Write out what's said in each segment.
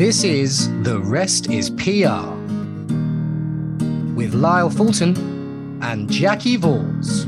This is The Rest is PR with Lyle Fulton and Jacki Vause.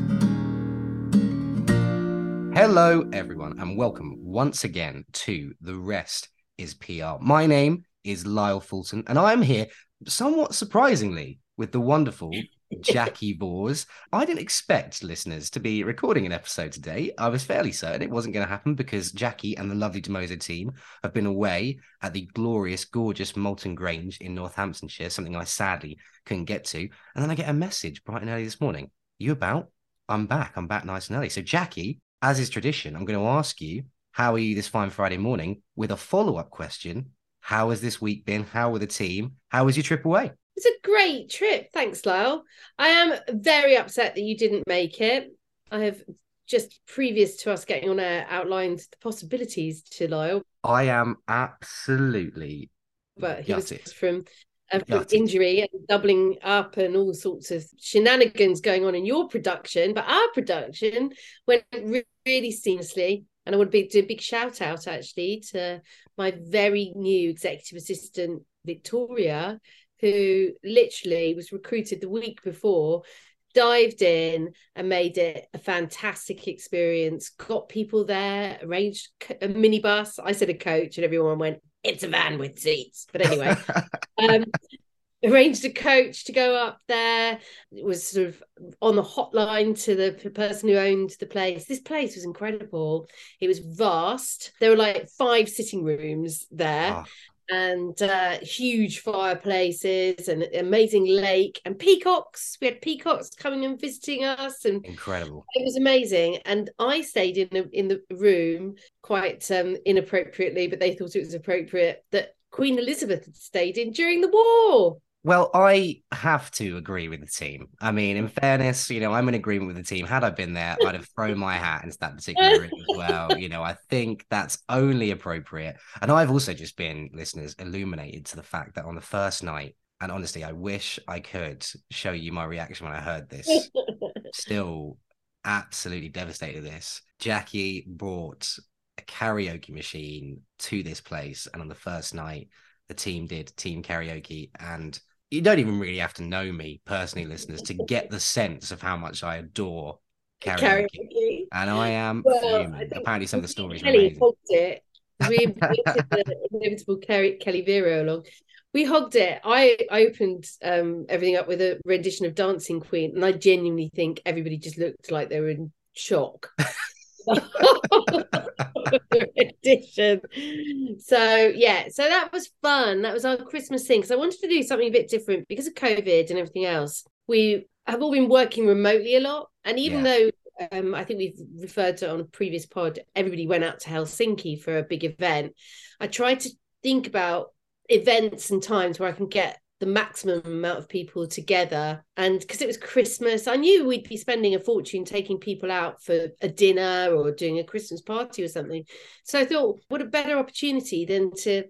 Hello, everyone, and welcome once again to The Rest is PR. My name is Lyle Fulton, and I'm here somewhat surprisingly with the wonderful Jacki Vause. I didn't expect listeners to be recording an episode today. I was fairly certain it wasn't going to happen because Jacki and the lovely Dimoso team have been away at the glorious, gorgeous Malton Grange in Northamptonshire, something I sadly couldn't get to. And then I get a message bright and early this morning. You about? I'm back. I'm back nice and early. So, Jacki, as is tradition, I'm going to ask you, how are you this fine Friday morning with a follow up question. How has this week been? How were the team? How was your trip away? It's a great trip. Thanks, Lyle. I am very upset that you didn't make it. I have just previous to us getting on air outlined the possibilities to Lyle. I am absolutely but he gutted. was from, uh, from injury and doubling up and all sorts of shenanigans going on in your production. But our production went re- really seamlessly. And I want to be, do a big shout out actually to my very new executive assistant, Victoria, who literally was recruited the week before, dived in and made it a fantastic experience. Got people there, arranged a minibus. I said a coach, and everyone went, "It's a van with seats." But anyway, um, arranged a coach to go up there. It was sort of on the hotline to the person who owned the place. This place was incredible. It was vast. There were like five sitting rooms there Ah, and uh, huge fireplaces and amazing lake and peacocks. We had peacocks coming and visiting us, and incredible. it was amazing. And I stayed in the in the room quite um, inappropriately, but they thought it was appropriate that Queen Elizabeth had stayed in during the war. Well, I have to agree with the team. I mean, in fairness, you know, I'm in agreement with the team. Had I been there, I'd have thrown my hat into that particular room as well. You know, I think that's only appropriate. And I've also just been, listeners, illuminated to the fact that on the first night, and honestly, I wish I could show you my reaction when I heard this. Still absolutely devastated this. Jacki brought a karaoke machine to this place. And on the first night, the team did team karaoke. And you don't even really have to know me personally, listeners, to get the sense of how much I adore karaoke. Karaoke. And I am Well. I Apparently, some of the stories Kelly hogged it. We invited the inevitable Kelly, Kelly Vero along. We hogged it. I, I opened um, everything up with a rendition of Dancing Queen, and I genuinely think everybody just looked like they were in shock. rendition. So yeah, so that was fun. That was our Christmas thing because I wanted to do something a bit different because of COVID and everything else. We have all been working remotely a lot, and even though um, I think we've referred to on a previous pod, everybody went out to Helsinki for a big event. I tried to think about events and times where I can get the maximum amount of people together. And because it was Christmas, I knew we'd be spending a fortune taking people out for a dinner or doing a Christmas party or something. So I thought, what a better opportunity than to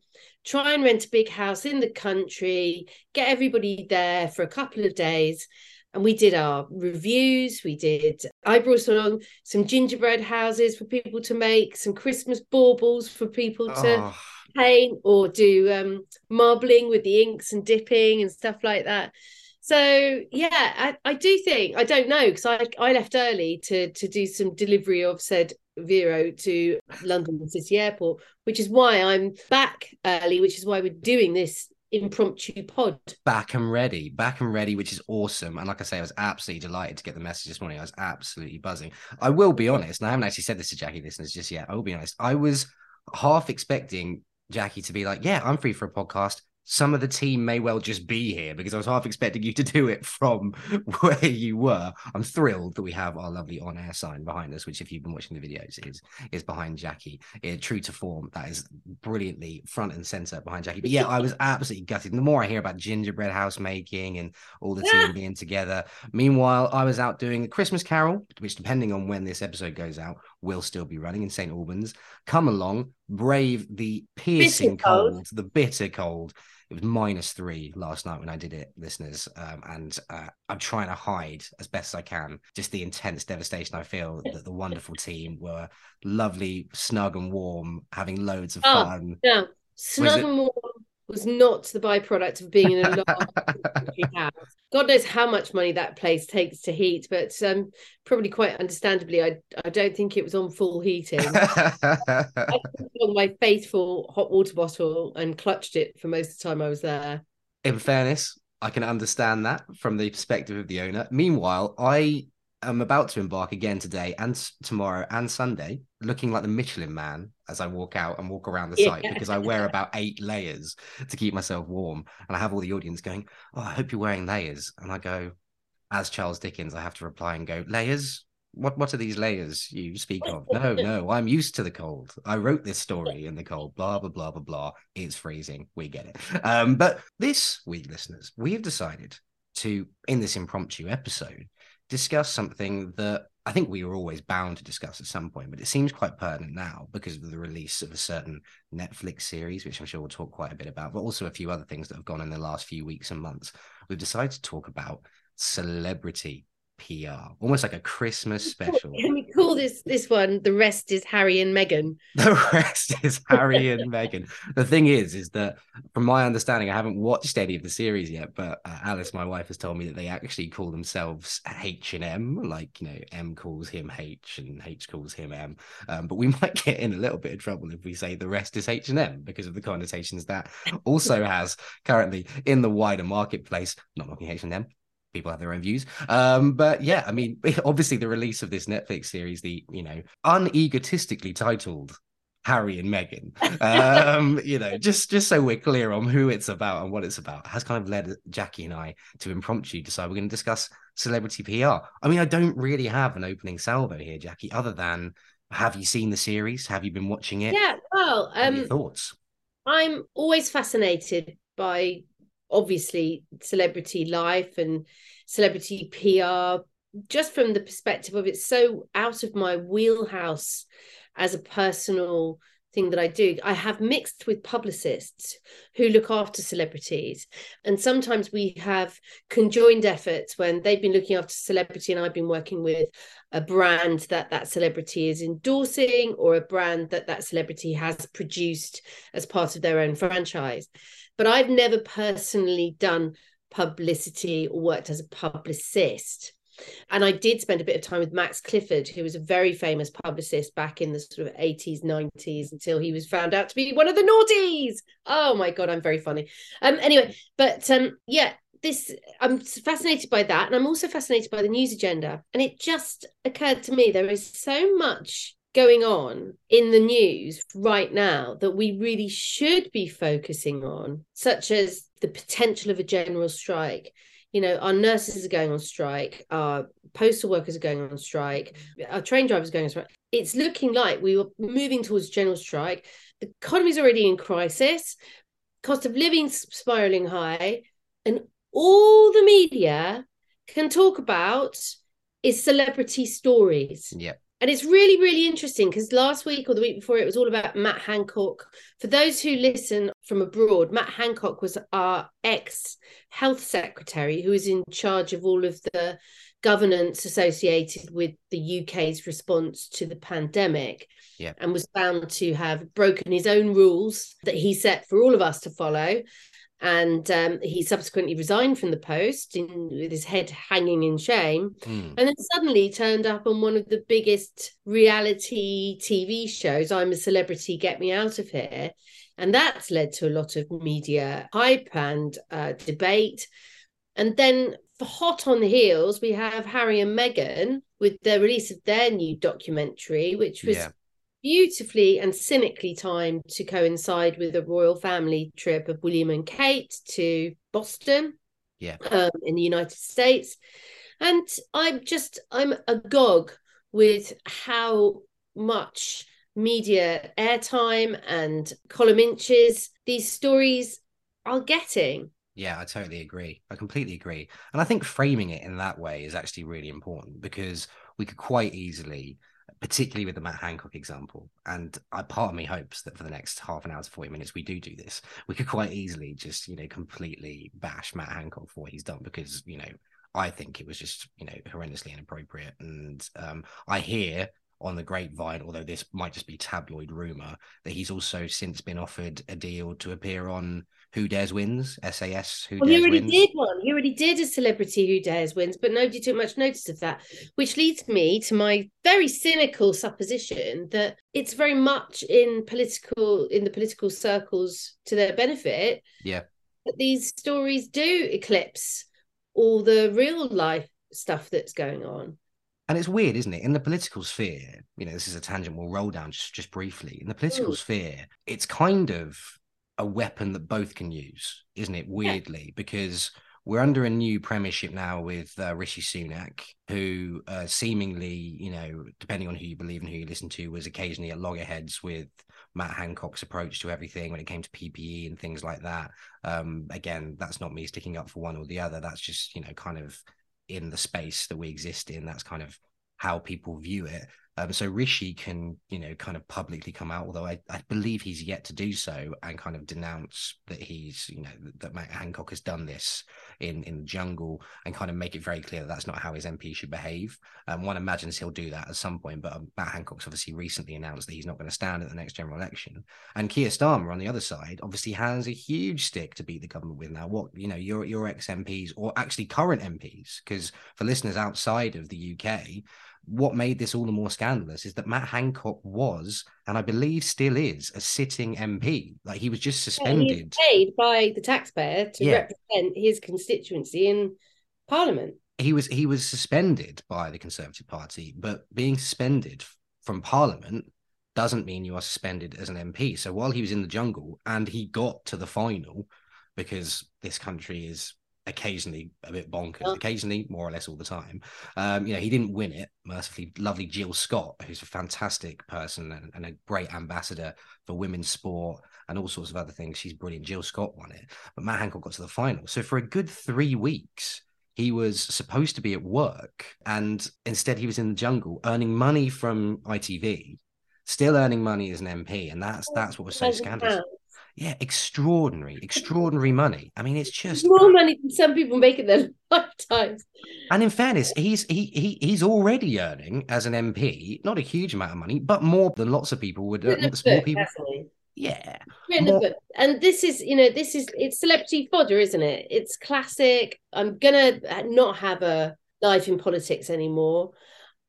try and rent a big house in the country, get everybody there for a couple of days and we did our reviews we did i brought along some gingerbread houses for people to make some christmas baubles for people to Oh, paint or do um marbling with the inks and dipping and stuff like that so yeah i, I do think i don't know because I, I left early to to do some delivery of said Vero to London City Airport, which is why I'm back early, which is why we're doing this impromptu pod. back and ready, back and ready, which is awesome. And like I say, I was absolutely delighted to get the message this morning. I was absolutely buzzing. I will be honest, and I haven't actually said this to Jacki listeners just yet. I will be honest. I was half expecting Jacki to be like, "Yeah, I'm free for a podcast." Some of the team may well just be here because I was half expecting you to do it from where you were. I'm thrilled that we have our lovely on-air sign behind us, which, if you've been watching the videos, is is behind Jacki. Eh, true to form, that is brilliantly front and center behind Jacki. But yeah, I was absolutely gutted. And the more I hear about gingerbread house making and all the Yeah. team being together, meanwhile, I was out doing a Christmas Carol, which, depending on when this episode goes out, will still be running in St Albans. Come along, brave the piercing cold. cold, the bitter cold. It was minus three last night when I did it, listeners. Um, and uh, I'm trying to hide as best as I can just the intense devastation I feel that the wonderful team were lovely, snug and warm, having loads of Oh, fun. No, snug and warm, was not the byproduct of being in a large house. God knows how much money that place takes to heat, but um, probably quite understandably, I I don't think it was on full heating. I on my faithful hot water bottle and clutched it for most of the time I was there. In fairness, I can understand that from the perspective of the owner. Meanwhile, I am about to embark again today and tomorrow and Sunday, looking like the Michelin man as I walk out and walk around the yeah. site because I wear about eight layers to keep myself warm. And I have all the audience going, Oh, I hope you're wearing layers. And I go, as Charles Dickens, I have to reply and go, Layers? What what are these layers you speak of? No, no, I'm used to the cold. I wrote this story in the cold, blah blah blah blah blah. It's freezing. We get it. Um, but this week, listeners, we have decided to, in this impromptu episode, discuss something that I think we were always bound to discuss at some point, but it seems quite pertinent now because of the release of a certain Netflix series, which I'm sure we'll talk quite a bit about, but also a few other things that have gone in the last few weeks and months. We've decided to talk about celebrity PR, almost like a Christmas special. Can we call this this one? The rest is Harry and Meghan. The rest is Harry and Meghan. The thing is, is that from my understanding, I haven't watched any of the series yet, but uh, Alice, my wife, has told me that they actually call themselves H and M, like you know, M calls him H and H calls him M. Um, but we might get in a little bit of trouble if we say the rest is H and M because of the connotations that also has currently in the wider marketplace. Not knocking H and M, people have their own views. Um, but yeah, I mean, obviously the release of this Netflix series, the you know unegotistically titled Harry and Meghan, um, you know, just just so we're clear on who it's about and what it's about, has kind of led Jacki and I to impromptu decide we're going to discuss celebrity PR. I mean, I don't really have an opening salvo here, Jacki, other than have you seen the series? Have you been watching it? Yeah, well, um, thoughts. I'm always fascinated by obviously celebrity life and celebrity PR, just from the perspective of it's so out of my wheelhouse as a personal thing that I do. I have mixed with publicists who look after celebrities. And sometimes we have conjoined efforts when they've been looking after celebrity and I've been working with a brand that that celebrity is endorsing or a brand that that celebrity has produced as part of their own franchise but I've never personally done publicity or worked as a publicist. And I did spend a bit of time with Max Clifford, who was a very famous publicist back in the sort of 80s, 90s, until he was found out to be one of the naughties. Oh my God, I'm very funny. Um, anyway, but um, yeah, this I'm fascinated by that. And I'm also fascinated by the news agenda. And it just occurred to me there is so much going on in the news right now that we really should be focusing on, such as the potential of a general strike. You know, our nurses are going on strike, our postal workers are going on strike, our train drivers are going on strike. It's looking like we were moving towards general strike. The economy's already in crisis, cost of living spiraling high, and all the media can talk about is celebrity stories. Yep. And it's really, really interesting because last week or the week before, it was all about Matt Hancock. For those who listen from abroad, Matt Hancock was our ex health secretary who was in charge of all of the governance associated with the UK's response to the pandemic. Yeah. And was found to have broken his own rules that he set for all of us to follow and um, he subsequently resigned from the post in, with his head hanging in shame. Mm. and then suddenly turned up on one of the biggest reality tv shows. I'm a celebrity get me out of here. And that's led to a lot of media hype and uh, debate. And then for hot on the heels we have harry and meghan with the release of their new documentary which was yeah beautifully and cynically timed to coincide with a royal family trip of William and Kate to Boston, yeah, um, in the United States. And I'm just I'm agog with how much media airtime and column inches these stories are getting. Yeah, I totally agree. I completely agree. And I think framing it in that way is actually really important because we could quite easily particularly with the Matt Hancock example. And I, part of me hopes that for the next half an hour to 40 minutes, we do do this. We could quite easily just, you know, completely bash Matt Hancock for what he's done because, you know, I think it was just, you know, horrendously inappropriate. And um, I hear on the grapevine, although this might just be tabloid rumor, that he's also since been offered a deal to appear on Who Dares Wins, SAS Who Well, Dares he already Wins. did one. He already did a celebrity who dares wins, but nobody took much notice of that. Which leads me to my very cynical supposition that it's very much in political in the political circles to their benefit. Yeah. That these stories do eclipse all the real life stuff that's going on. And it's weird, isn't it? In the political sphere, you know, this is a tangent we'll roll down just, just briefly. In the political Mm. sphere, it's kind of a weapon that both can use, isn't it? Weirdly, because we're under a new premiership now with uh, Rishi Sunak, who uh, seemingly, you know, depending on who you believe and who you listen to, was occasionally at loggerheads with Matt Hancock's approach to everything when it came to PPE and things like that. Um, again, that's not me sticking up for one or the other. That's just, you know, kind of in the space that we exist in. That's kind of how people view it. Um, so Rishi can, you know, kind of publicly come out, although I, I believe he's yet to do so, and kind of denounce that he's, you know, that Matt Hancock has done this in in the jungle, and kind of make it very clear that that's not how his MP should behave. Um, one imagines he'll do that at some point, but um, Matt Hancock's obviously recently announced that he's not going to stand at the next general election. And Keir Starmer on the other side obviously has a huge stick to beat the government with now. What you know, your your ex MPs or actually current MPs, because for listeners outside of the UK, what made this all the more scandalous is that Matt Hancock was, and I believe still is, a sitting MP. Like he was just Yeah, suspended. He's paid by the taxpayer to Yeah. represent his constituency in Parliament. He was he was suspended by the Conservative Party, but being suspended from Parliament doesn't mean you are suspended as an MP. So while he was in the jungle and he got to the final, because this country is occasionally a bit bonkers, Oh. occasionally more or less all the time. Um, you know, he didn't win it. Mercifully, lovely Jill Scott, who's a fantastic person and, and a great ambassador for women's sport and all sorts of other things. She's brilliant. Jill Scott won it, but Matt Hancock got to the final. So for a good three weeks, he was supposed to be at work, and instead he was in the jungle earning money from ITV, still earning money as an MP, and that's that's what was so scandalous. Yeah, extraordinary, extraordinary money. I mean, it's just more money than some people make in their lifetimes. And in fairness, he's he, he he's already earning as an MP not a huge amount of money, but more than lots of people would. Uh, small people, hasn't yeah, More- And this is, you know, this is it's celebrity fodder, isn't it? It's classic. I'm gonna not have a life in politics anymore.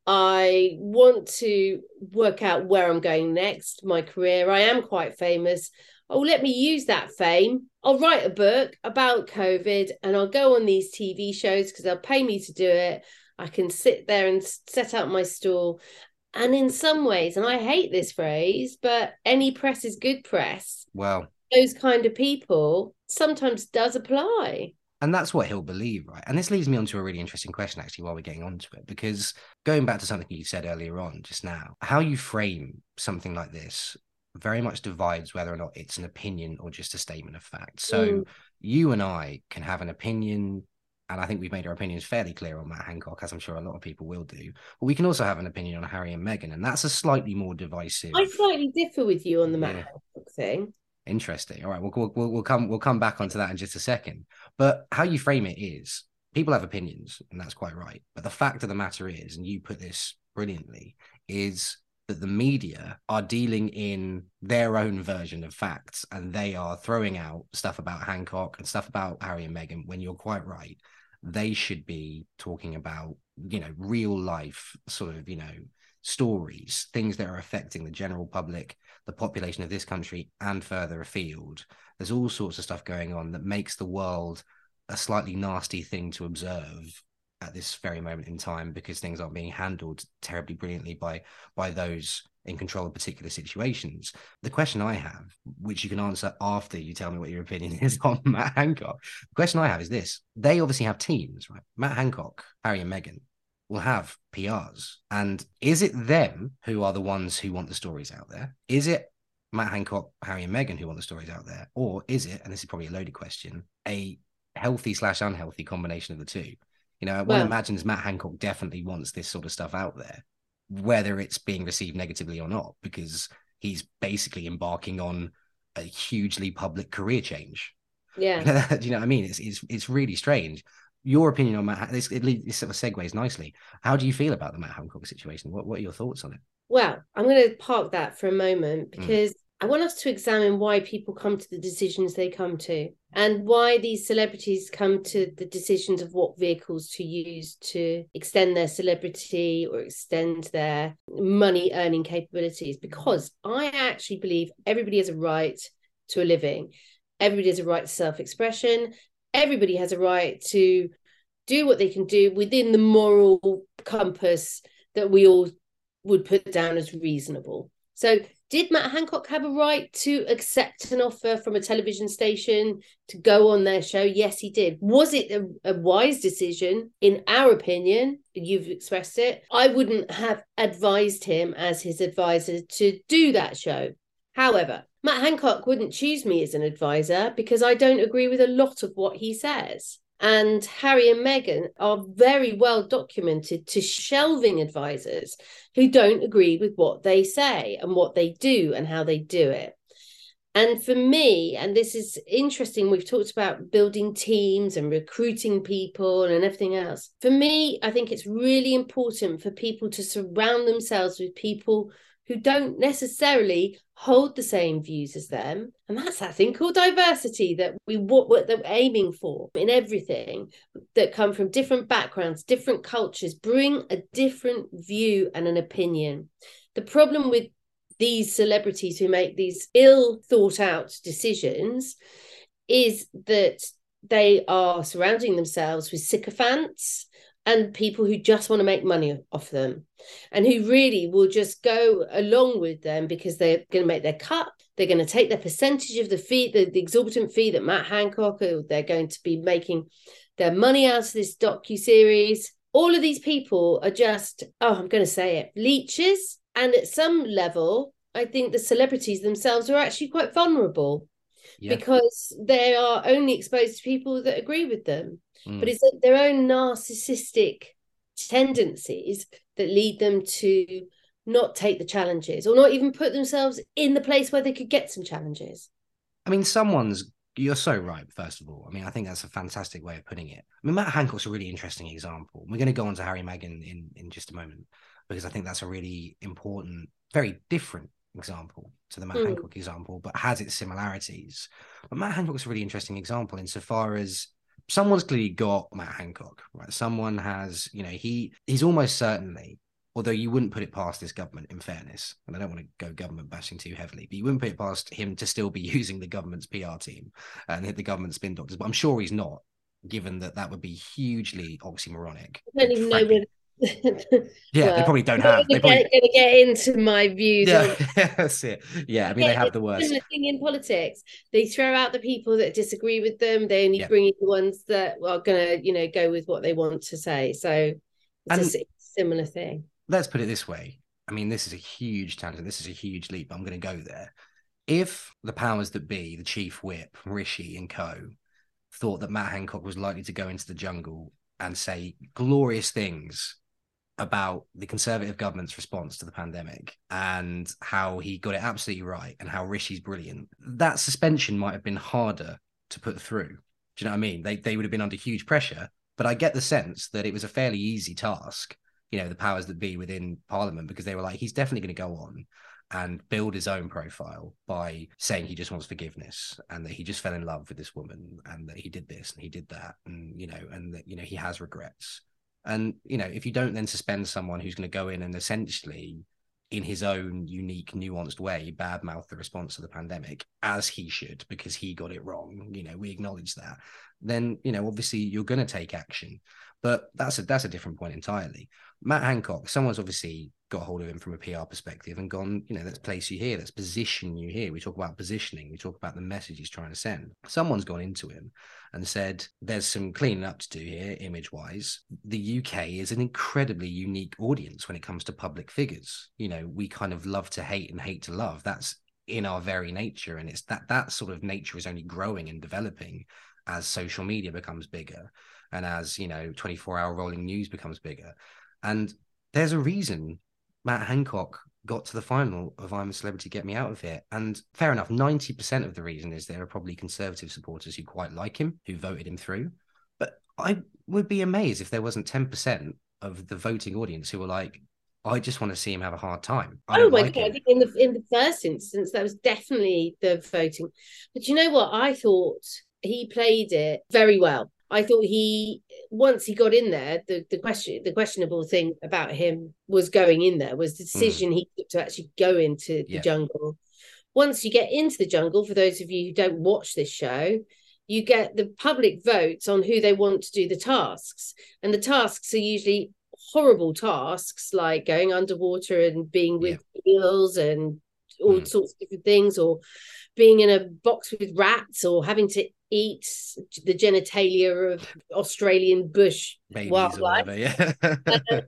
I want to work out where I'm going next, my career. I am quite famous. Oh, let me use that fame. I'll write a book about COVID and I'll go on these TV shows because they'll pay me to do it. I can sit there and set up my stall. And in some ways, and I hate this phrase, but any press is good press. well, Those kind of people sometimes does apply. and that's what he'll believe, right? And this leads me on to a really interesting question, actually, while we're getting onto it, because going back to something you said earlier on just now, how you frame something like this very much divides whether or not it's an opinion or just a statement of fact. So Mm. you and I can have an opinion, and I think we've made our opinions fairly clear on Matt Hancock, as I'm sure a lot of people will do. But we can also have an opinion on Harry and Meghan, and that's a slightly more divisive. I slightly differ with you on the Matt Yeah. Hancock thing. Interesting. All right, we'll, we'll we'll come we'll come back onto that in just a second. But how you frame it is people have opinions, and that's quite right. But the fact of the matter is, and you put this brilliantly, is that the media are dealing in their own version of facts, and they are throwing out stuff about Hancock and stuff about Harry and Meghan. When you're quite right, they should be talking about you know real life sort of you know stories, things that are affecting the general public the population of this country and further afield. There's all sorts of stuff going on that makes the world a slightly nasty thing to observe at this very moment in time because things aren't being handled terribly brilliantly by by those in control of particular situations. The question I have, which you can answer after you tell me what your opinion is on Matt Hancock, the question I have is this: they obviously have teams, right? Matt Hancock, Harry and Meghan will have PRs. And is it them who are the ones who want the stories out there? Is it Matt Hancock, Harry, and Meghan who want the stories out there? Or is it, and this is probably a loaded question, a healthy slash unhealthy combination of the two? You know, one Well- imagines Matt Hancock definitely wants this sort of stuff out there, whether it's being received negatively or not, because he's basically embarking on a hugely public career change. Yeah. Do you know what I mean? It's it's it's really strange. Your opinion on Matt, this, it, leads- this sort of segues nicely. How do you feel about the Matt Hancock situation? What what are your thoughts on it? well, I'm going to park that for a moment because mm. I want us to examine why people come to the decisions they come to and why these celebrities come to the decisions of what vehicles to use to extend their celebrity or extend their money earning capabilities. Because I actually believe everybody has a right to a living, everybody has a right to self expression, everybody has a right to do what they can do within the moral compass that we all would put down as reasonable. So, did Matt Hancock have a right to accept an offer from a television station to go on their show? Yes, he did. Was it a, a, wise decision? In our opinion, you've expressed it. I wouldn't have advised him as his advisor to do that show. However, Matt Hancock wouldn't choose me as an advisor because I don't agree with a lot of what he says and Harry and Meghan are very well documented to shelving advisors who don't agree with what they say and what they do and how they do it. And for me, and this is interesting, we've talked about building teams and recruiting people and everything else. For me, I think it's really important for people to surround themselves with people who don't necessarily hold the same views as them. And that's that thing called diversity that we what, they're aiming for in everything that come from different backgrounds different cultures bring a different view and an opinion. The problem with these celebrities who make these ill thought out decisions is that they are surrounding themselves with sycophants and people who just want to make money off them and who really will just go along with them because they're going to make their cut they're going to take their percentage of the fee the, the exorbitant fee that matt hancock they're going to be making their money out of this docu series all of these people are just oh i'm going to say it leeches. And at some level i think the celebrities themselves are actually quite vulnerable yeah. because they are only exposed to people that agree with them mm. but it's their own narcissistic tendencies that lead them to not take the challenges or not even put themselves in the place where they could get some challenges. I mean, someone's you're so right, first of all. I mean, I think that's a fantastic way of putting it. I mean, Matt Hancock's a really interesting example. We're going to go on to Harry Meghan in, in just a moment because I think that's a really important, very different example to the Matt mm. Hancock example, but has its similarities. But Matt Hancock's a really interesting example insofar as someone's clearly got Matt Hancock, right? Someone has, you know, he he's almost certainly, although you wouldn't put it past this government, in fairness, and I don't want to go government bashing too heavily, but you wouldn't put it past him to still be using the government's PR team and hit the government spin doctors. But I'm sure he's not, given that that would be hugely oxymoronic. I don't even know where yeah, well, they probably don't have. They're probably... going to get into my views. Yeah, that's it. Yeah, I mean, yeah, they have the worst. The thing in politics, they throw out the people that disagree with them. They only yeah. bring in the ones that are going to, you know, go with what they want to say. So it's and a similar thing. Let's put it this way. I mean, this is a huge tangent. This is a huge leap. I'm going to go there. If the powers that be, the chief whip, Rishi and co, thought that Matt Hancock was likely to go into the jungle and say glorious things about the Conservative government's response to the pandemic and how he got it absolutely right and how Rishi's brilliant, that suspension might have been harder to put through. Do you know what I mean? They they would have been under huge pressure. But I get the sense that it was a fairly easy task, you know, the powers that be within Parliament, because they were like, he's definitely going to go on and build his own profile by saying he just wants forgiveness and that he just fell in love with this woman and that he did this and he did that and you know and that you know he has regrets and you know, if you don't then suspend someone who's going to go in and essentially, in his own unique, nuanced way, badmouth the response to the pandemic, as he should, because he got it wrong. You know, we acknowledge that. Then you know, obviously, you're going to take action. But that's a that's a different point entirely. Matt Hancock, someone's obviously got hold of him from a PR perspective and gone, you know, let's place you here, let's position you here. We talk about positioning, we talk about the message he's trying to send. Someone's gone into him and said, there's some cleaning up to do here, image wise. The UK is an incredibly unique audience when it comes to public figures. You know, we kind of love to hate and hate to love. That's in our very nature. And it's that that sort of nature is only growing and developing as social media becomes bigger and as, you know, 24 hour rolling news becomes bigger. And there's a reason Matt Hancock got to the final of I'm a Celebrity, Get Me Out of Here. And fair enough, 90% of the reason is there are probably conservative supporters who quite like him, who voted him through. But I would be amazed if there wasn't 10% of the voting audience who were like, I just want to see him have a hard time. I oh my like god! In the in the first instance, that was definitely the voting. But you know what? I thought he played it very well. I thought he once he got in there, the, the question the questionable thing about him was going in there was the hmm. decision mm. he took to actually go into the yeah. jungle. Once you get into the jungle, for those of you who don't watch this show, you get the public votes on who they want to do the tasks. And the tasks are usually horrible tasks like going underwater and being with yeah. eels and all mm. sorts of different things, or being in a box with rats, or having to eat the genitalia of Australian bush Babies wildlife. Whatever, yeah. uh,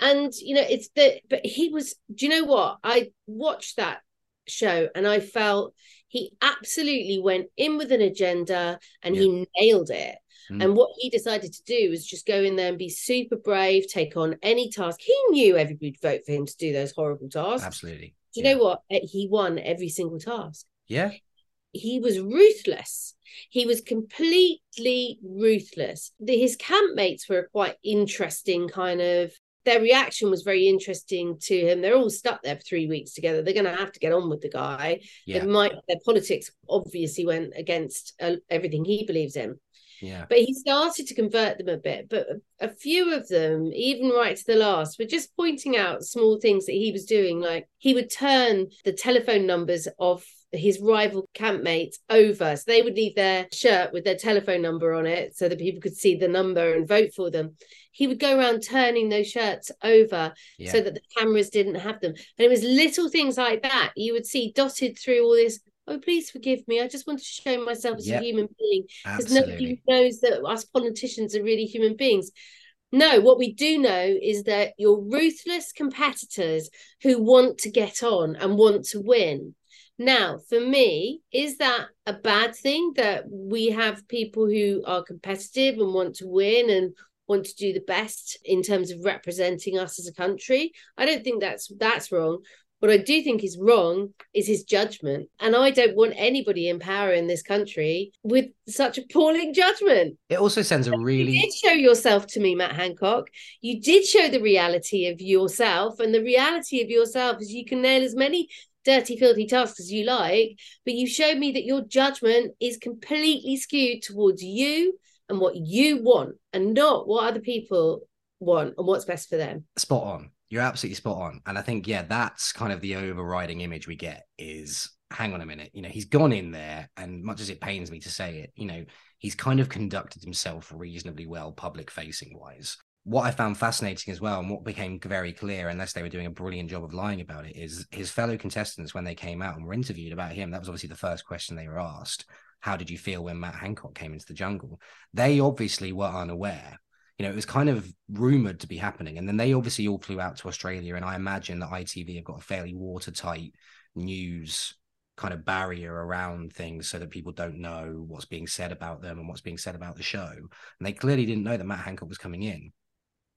and you know, it's the but he was. Do you know what? I watched that show and I felt he absolutely went in with an agenda and yeah. he nailed it. Mm. And what he decided to do was just go in there and be super brave, take on any task. He knew everybody would vote for him to do those horrible tasks. Absolutely. Do you yeah. know what? He won every single task. Yeah. He was ruthless. He was completely ruthless. His campmates were quite interesting kind of their reaction was very interesting to him. They're all stuck there for three weeks together. They're going to have to get on with the guy. Yeah. might their politics obviously went against uh, everything he believes in. Yeah. But he started to convert them a bit. But a, few of them, even right to the last, were just pointing out small things that he was doing. Like he would turn the telephone numbers of his rival campmates over. So they would leave their shirt with their telephone number on it so that people could see the number and vote for them. He would go around turning those shirts over yeah. so that the cameras didn't have them. And it was little things like that you would see dotted through all this oh please forgive me. I just want to show myself as yep. a human being because nobody knows that us politicians are really human beings. No what we do know is that you're ruthless competitors who want to get on and want to win. Now for me is that a bad thing that we have people who are competitive and want to win and want to do the best in terms of representing us as a country? I don't think that's that's wrong what I do think is wrong is his judgment. And I don't want anybody in power in this country with such appalling judgment. It also sends a really. You did show yourself to me, Matt Hancock. You did show the reality of yourself. And the reality of yourself is you can nail as many dirty, filthy tasks as you like, but you showed me that your judgment is completely skewed towards you and what you want and not what other people want and what's best for them. Spot on. You're absolutely spot on. And I think, yeah, that's kind of the overriding image we get is hang on a minute, you know, he's gone in there, and much as it pains me to say it, you know, he's kind of conducted himself reasonably well, public facing wise. What I found fascinating as well, and what became very clear, unless they were doing a brilliant job of lying about it, is his fellow contestants, when they came out and were interviewed about him, that was obviously the first question they were asked. How did you feel when Matt Hancock came into the jungle? They obviously were unaware you know, it was kind of rumored to be happening. And then they obviously all flew out to Australia. And I imagine that ITV have got a fairly watertight news kind of barrier around things so that people don't know what's being said about them and what's being said about the show. And they clearly didn't know that Matt Hancock was coming in.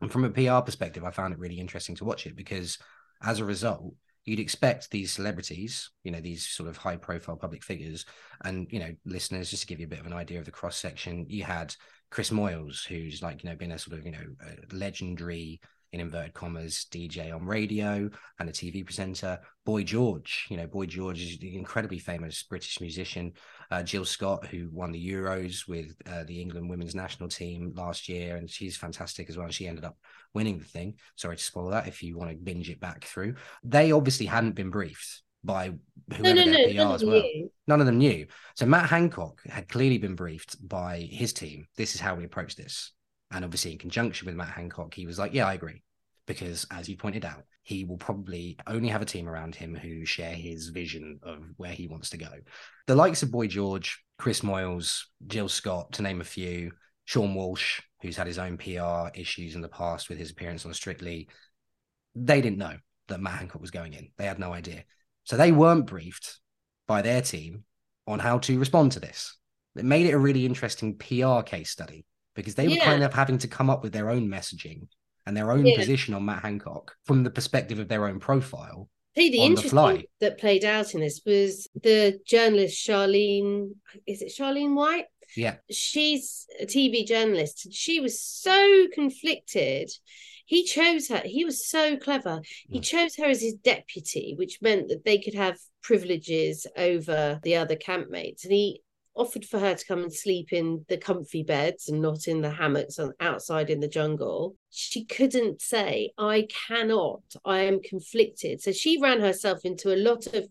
And from a PR perspective, I found it really interesting to watch it because as a result, you'd expect these celebrities, you know, these sort of high profile public figures, and, you know, listeners, just to give you a bit of an idea of the cross section, you had Chris Moyles, who's like, you know, been a sort of, you know, legendary in inverted commas DJ on radio and a TV presenter. Boy George, you know, Boy George is the incredibly famous British musician. Uh, Jill Scott, who won the Euros with uh, the England women's national team last year, and she's fantastic as well. She ended up winning the thing. Sorry to spoil that if you want to binge it back through. They obviously hadn't been briefed by whoever no, no, their no, PR as well. Knew. None of them knew. So Matt Hancock had clearly been briefed by his team. This is how we approach this. And obviously, in conjunction with Matt Hancock, he was like, Yeah, I agree. Because as you pointed out, he will probably only have a team around him who share his vision of where he wants to go. The likes of Boy George, Chris Moyles, Jill Scott, to name a few, Seann Walsh, who's had his own PR issues in the past with his appearance on Strictly, they didn't know that Matt Hancock was going in. They had no idea. So they weren't briefed by their team on how to respond to this. It made it a really interesting PR case study because they were kind of having to come up with their own messaging and their own yeah. position on Matt Hancock from the perspective of their own profile. Hey, the interesting the that played out in this was the journalist Charlene. Is it Charlene White? Yeah, she's a TV journalist. She was so conflicted he chose her. He was so clever. He chose her as his deputy, which meant that they could have privileges over the other campmates. And he offered for her to come and sleep in the comfy beds and not in the hammocks on outside in the jungle. She couldn't say, I cannot, I am conflicted. So she ran herself into a lot of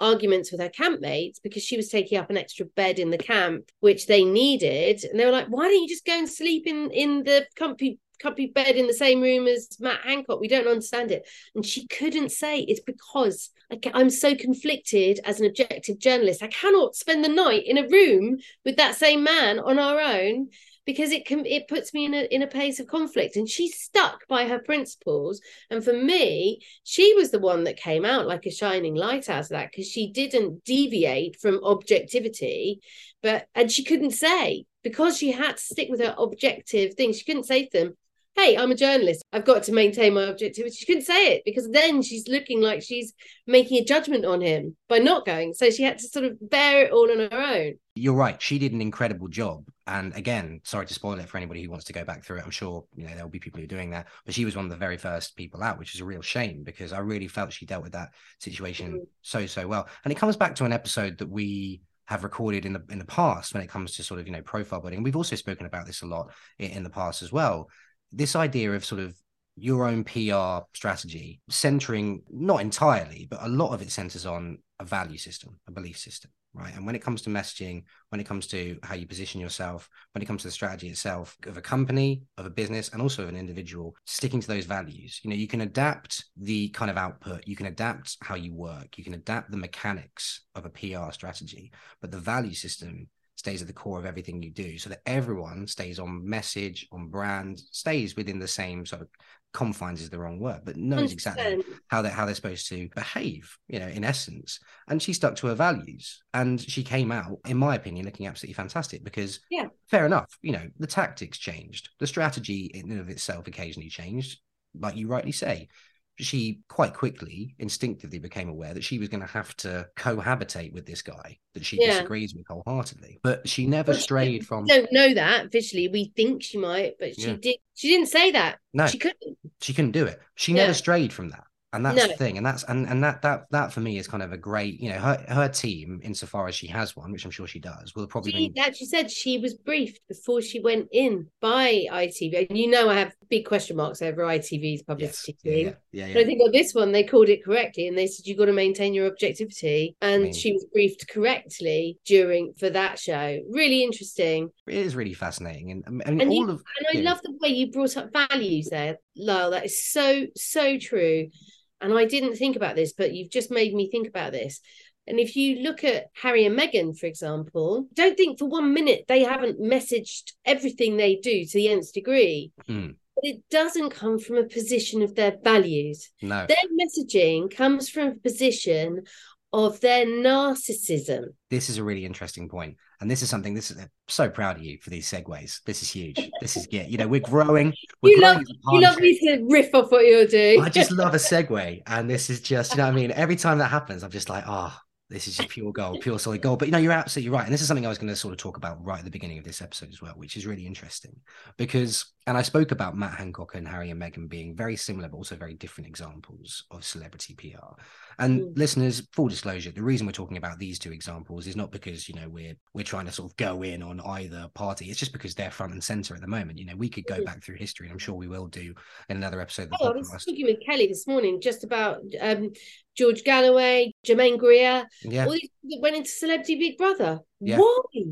arguments with her campmates because she was taking up an extra bed in the camp which they needed and they were like why don't you just go and sleep in in the comfy comfy bed in the same room as Matt Hancock. We don't understand it. And she couldn't say it's because I'm so conflicted as an objective journalist. I cannot spend the night in a room with that same man on our own because it can it puts me in a in a place of conflict and she's stuck by her principles and for me she was the one that came out like a shining light out of that because she didn't deviate from objectivity but and she couldn't say because she had to stick with her objective things she couldn't say to them hey, I'm a journalist. I've got to maintain my objectivity. She couldn't say it because then she's looking like she's making a judgment on him by not going. So she had to sort of bear it all on her own. You're right. She did an incredible job. And again, sorry to spoil it for anybody who wants to go back through it. I'm sure, you know, there'll be people who are doing that. But she was one of the very first people out, which is a real shame because I really felt she dealt with that situation mm-hmm. so, so well. And it comes back to an episode that we have recorded in the in the past when it comes to sort of you know profile building. We've also spoken about this a lot in, in the past as well this idea of sort of your own PR strategy, centering not entirely, but a lot of it centers on a value system, a belief system, right? And when it comes to messaging, when it comes to how you position yourself, when it comes to the strategy itself of a company, of a business, and also of an individual, sticking to those values, you know, you can adapt the kind of output, you can adapt how you work, you can adapt the mechanics of a PR strategy, but the value system stays at the core of everything you do so that everyone stays on message on brand stays within the same sort of confines is the wrong word but knows 100%. exactly how they how they're supposed to behave you know in essence. And she stuck to her values and she came out in my opinion looking absolutely fantastic because yeah. fair enough you know the tactics changed. The strategy in and of itself occasionally changed like you rightly say she quite quickly instinctively became aware that she was going to have to cohabitate with this guy that she yeah. disagrees with wholeheartedly. But she never well, strayed she, from don't know that visually. We think she might but she yeah. did she didn't say that. No. She couldn't. She couldn't do it. She yeah. never strayed from that and that's no. the thing and that's and and that that that for me is kind of a great you know her her team insofar as she has one which i'm sure she does will probably she actually said she was briefed before she went in by itv and you know i have big question marks over itv's publicity yes. team yeah, yeah, yeah, but i think on this one they called it correctly and they said you've got to maintain your objectivity and I mean, she was briefed correctly during for that show. Really interesting. It is really fascinating and, um, and, and all you, of and i love the way you brought up values there Lyle that is so so true and I didn't think about this, but you've just made me think about this. And if you look at Harry and Meghan, for example, don't think for one minute they haven't messaged everything they do to the nth degree. Mm. But it doesn't come from a position of their values. No. Their messaging comes from a position of their narcissism. This is a really interesting point. And this is something this is I'm so proud of you for these segues. This is huge. This is good. You know, we're growing. We're you growing love you love me to riff off what you're doing. I just love a segue. And this is just, you know what I mean? Every time that happens, I'm just like, oh, this is pure gold, pure solid gold. But you know, you're absolutely right. And this is something I was going to sort of talk about right at the beginning of this episode as well, which is really interesting because, and I spoke about Matt Hancock and Harry and Meghan being very similar, but also very different examples of celebrity PR. And mm. listeners, full disclosure, the reason we're talking about these two examples is not because you know we're we're trying to sort of go in on either party. It's just because they're front and center at the moment. You know, we could go mm. back through history, and I'm sure we will do in another episode. oh, I was speaking with Kelly this morning just about um, George Galloway, Germaine Greer, yeah. all these that went into Celebrity Big Brother. Yeah. Why?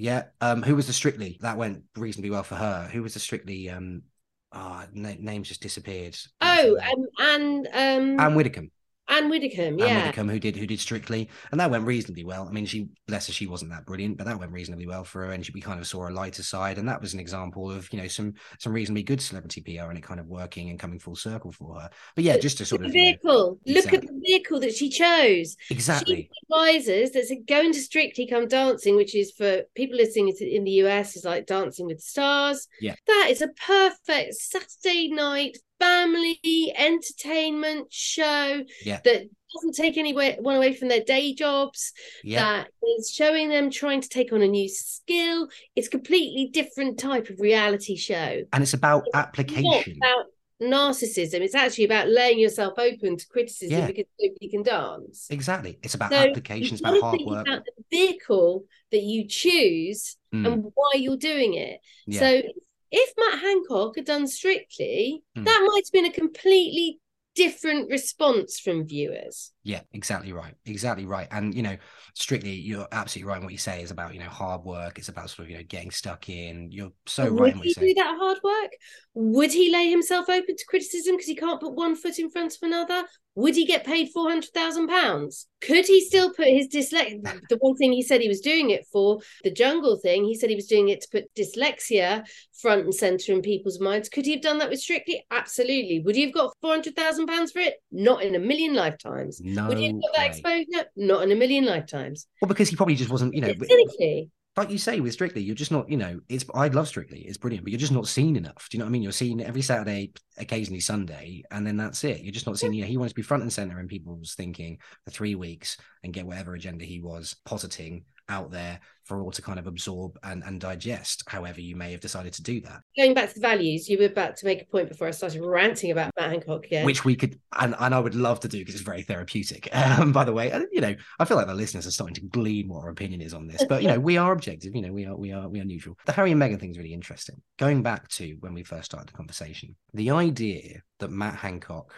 Yeah. Um, who was the Strictly? That went reasonably well for her. Who was the Strictly? Um, oh, na- names just disappeared. Oh, um, and um, Ann Widdecombe. Ann Widdecombe, yeah. Ann Widdecombe, who did who did Strictly, and that went reasonably well. I mean, she bless her, she wasn't that brilliant, but that went reasonably well for her, and she, we kind of saw a lighter side, and that was an example of you know some some reasonably good celebrity PR and it kind of working and coming full circle for her. But yeah, just to sort of vehicle. You know, Look exactly. at the vehicle that she chose. Exactly. She advisors that said going to Strictly Come Dancing, which is for people listening in the US is like Dancing with Stars. Yeah, that is a perfect Saturday night family entertainment show yeah. that doesn't take anyone away from their day jobs yeah. that is showing them trying to take on a new skill it's completely different type of reality show and it's about it's application about narcissism. It's actually about laying yourself open to criticism Yeah. because nobody can dance. Exactly. It's about So application. It's about hard work. about the vehicle that you choose Mm, and why you're doing it. yeah. So if Matt Hancock had done Strictly, Mm. that might have been a completely different response from viewers. Yeah, exactly right. Exactly right. And you know, strictly, you're absolutely right in what you say is about, you know, hard work. It's about sort of, you know, getting stuck in. You're so But right would he do that hard work? Would he lay himself open to criticism because he can't put one foot in front of another? Would he get paid four hundred thousand pounds? Could he still put his dyslexia? The one thing he said he was doing it for the jungle thing, he said he was doing it to put dyslexia front and center in people's minds. Could he have done that with Strictly? Absolutely. Would he have got four hundred thousand pounds for it? Not in a million lifetimes. No Would he have got that exposure? Not in a million lifetimes. Well, because he probably just wasn't, you know, cynically. like you say with Strictly, you're just not, you know, it's I love Strictly, it's brilliant, but you're just not seen enough. Do you know what I mean? You're seen every Saturday, occasionally Sunday, and then that's it. You're just not seen. Hmm. You know, he wants to be front and center in people's thinking for three weeks and get whatever agenda he was positing out there for all to kind of absorb and, and digest, however you may have decided to do that. Going back to the values, you were about to make a point before I started ranting about Matt Hancock. Yeah. Which we could, and, and I would love to do because it's very therapeutic. Um, by the way, and you know, I feel like the listeners are starting to glean what our opinion is on this, but you know, we are objective. You know, we are we are we are neutral. The Harry and Meghan thing is really interesting. Going back to when we first started the conversation, the idea that Matt Hancock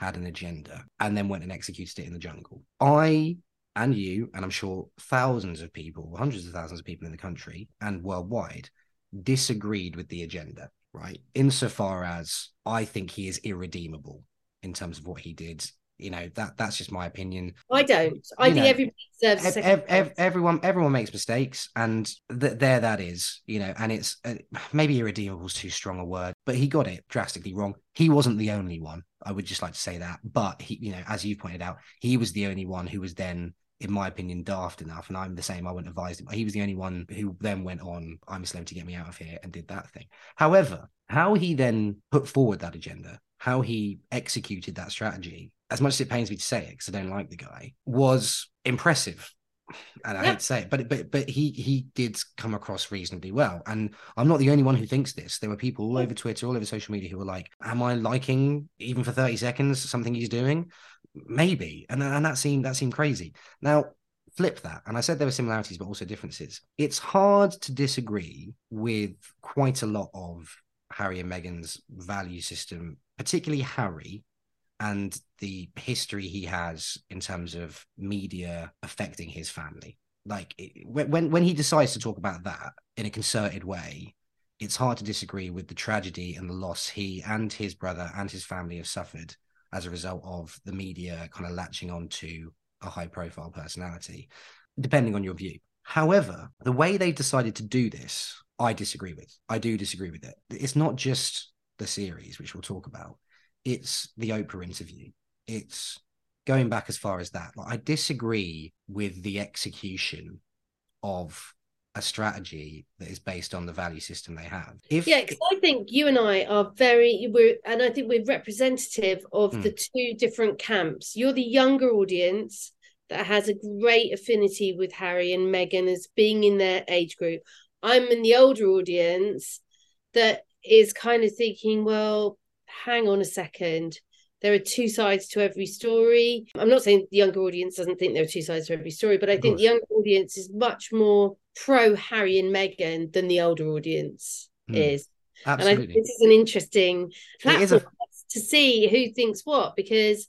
had an agenda and then went and executed it in the jungle. I and you, and I'm sure thousands of people, hundreds of thousands of people in the country and worldwide, disagreed with the agenda, right? Insofar as I think he is irredeemable in terms of what he did. You know, that that's just my opinion. I don't. I You think know, everybody deserves Ev- ev- ev- everyone everyone makes mistakes and th- there that is you know and it's uh, maybe irredeemable is too strong a word but he got it drastically wrong he wasn't the only one i would just like to say that. But he you know as you pointed out he was the only one who was then in my opinion daft enough and i'm the same i wouldn't advise him. He was the only one who then went on i'm a to get me out of here and did that thing. However how he then put forward that agenda how he executed that strategy as much as it pains me to say it because i don't like the guy was impressive and I Yeah. hate to say it, but but but he he did come across reasonably well. And I'm not the only one who thinks this. There were people all over Twitter, all over social media, who were like, "Am I liking even for 30 seconds something he's doing? Maybe." And and that seemed that seemed crazy. Now flip that, and I said there were similarities, but also differences. It's hard to disagree with quite a lot of Harry and Meghan's value system, particularly Harry and the history he has in terms of media affecting his family. Like when when he decides to talk about that in a concerted way, it's hard to disagree with the tragedy and the loss he and his brother and his family have suffered as a result of the media kind of latching on to a high profile personality, depending on your view. However, the way they decided to do this, I disagree with. I do disagree with it. It's not just the series, which we'll talk about it's the Oprah interview. It's going back as far as that. Like, I disagree with the execution of a strategy that is based on the value system they have. If Yeah, because I think you and I are very we're and I think we're representative of Hmm. the two different camps. You're the younger audience that has a great affinity with Harry and Meghan as being in their age group. I'm in the older audience that is kind of thinking, well, hang on a second. There are two sides to every story. I'm not saying the younger audience doesn't think there are two sides to every story, but I Of think course. the younger audience is much more pro Harry and Meghan than the older audience Hmm. is. And I think absolutely, this is an interesting platform a- to see who thinks what because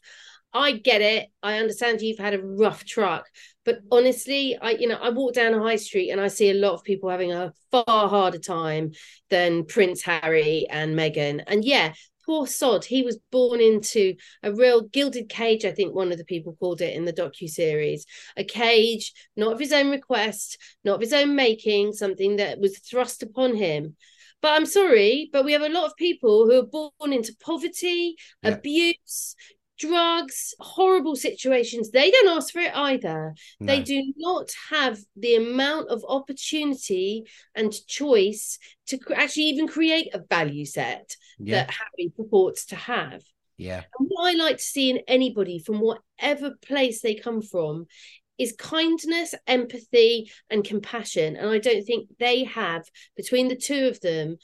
I get it. I understand you've had a rough truck, but honestly, I you know I walk down a high street and I see a lot of people having a far harder time than Prince Harry and Meghan. And yeah, poor sod, he was born into a real gilded cage. I think one of the people called it in the docu series, a cage not of his own request, not of his own making, something that was thrust upon him. But I'm sorry, but we have a lot of people who are born into poverty, Yeah. abuse, drugs, horrible situations. They don't ask for it either. They do not have the amount of opportunity and choice to actually even create a value set yeah, that Harry purports to have. yeah, And what I like to see in anybody from whatever place they come from is kindness, empathy, and compassion. And I don't think they have between the two of them